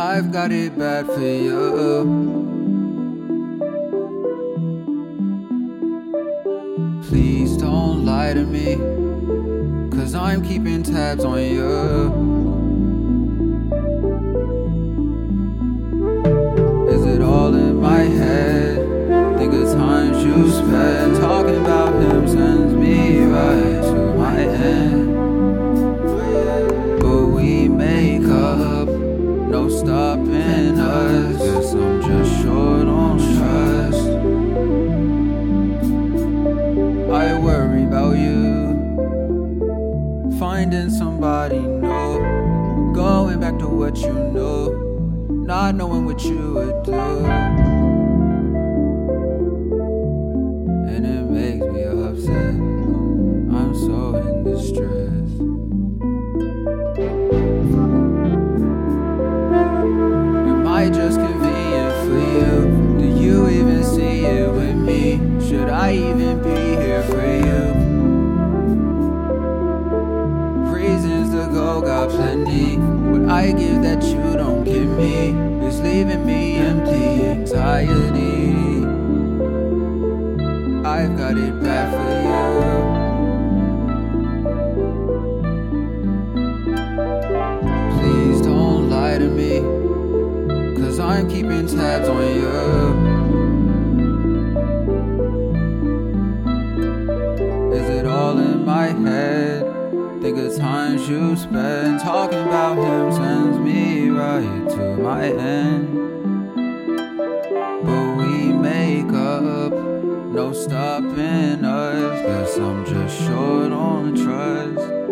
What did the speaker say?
I've got it bad for you. Please don't lie to me, cause I'm keeping tabs on you. Finding somebody new, going back to what you knew, not knowing what you would do. And it makes me upset. I'm so in distress. Am I just convenient for you? Do you even see it with me? Should I even be here I give that you don't give me is leaving me empty. Anxiety. I've got it bad for you. Please don't lie to me. Cause I'm keeping tabs on you. Times you spend talking about him sends me right to my end. But we make up, no stopping us. Guess I'm just short on trust.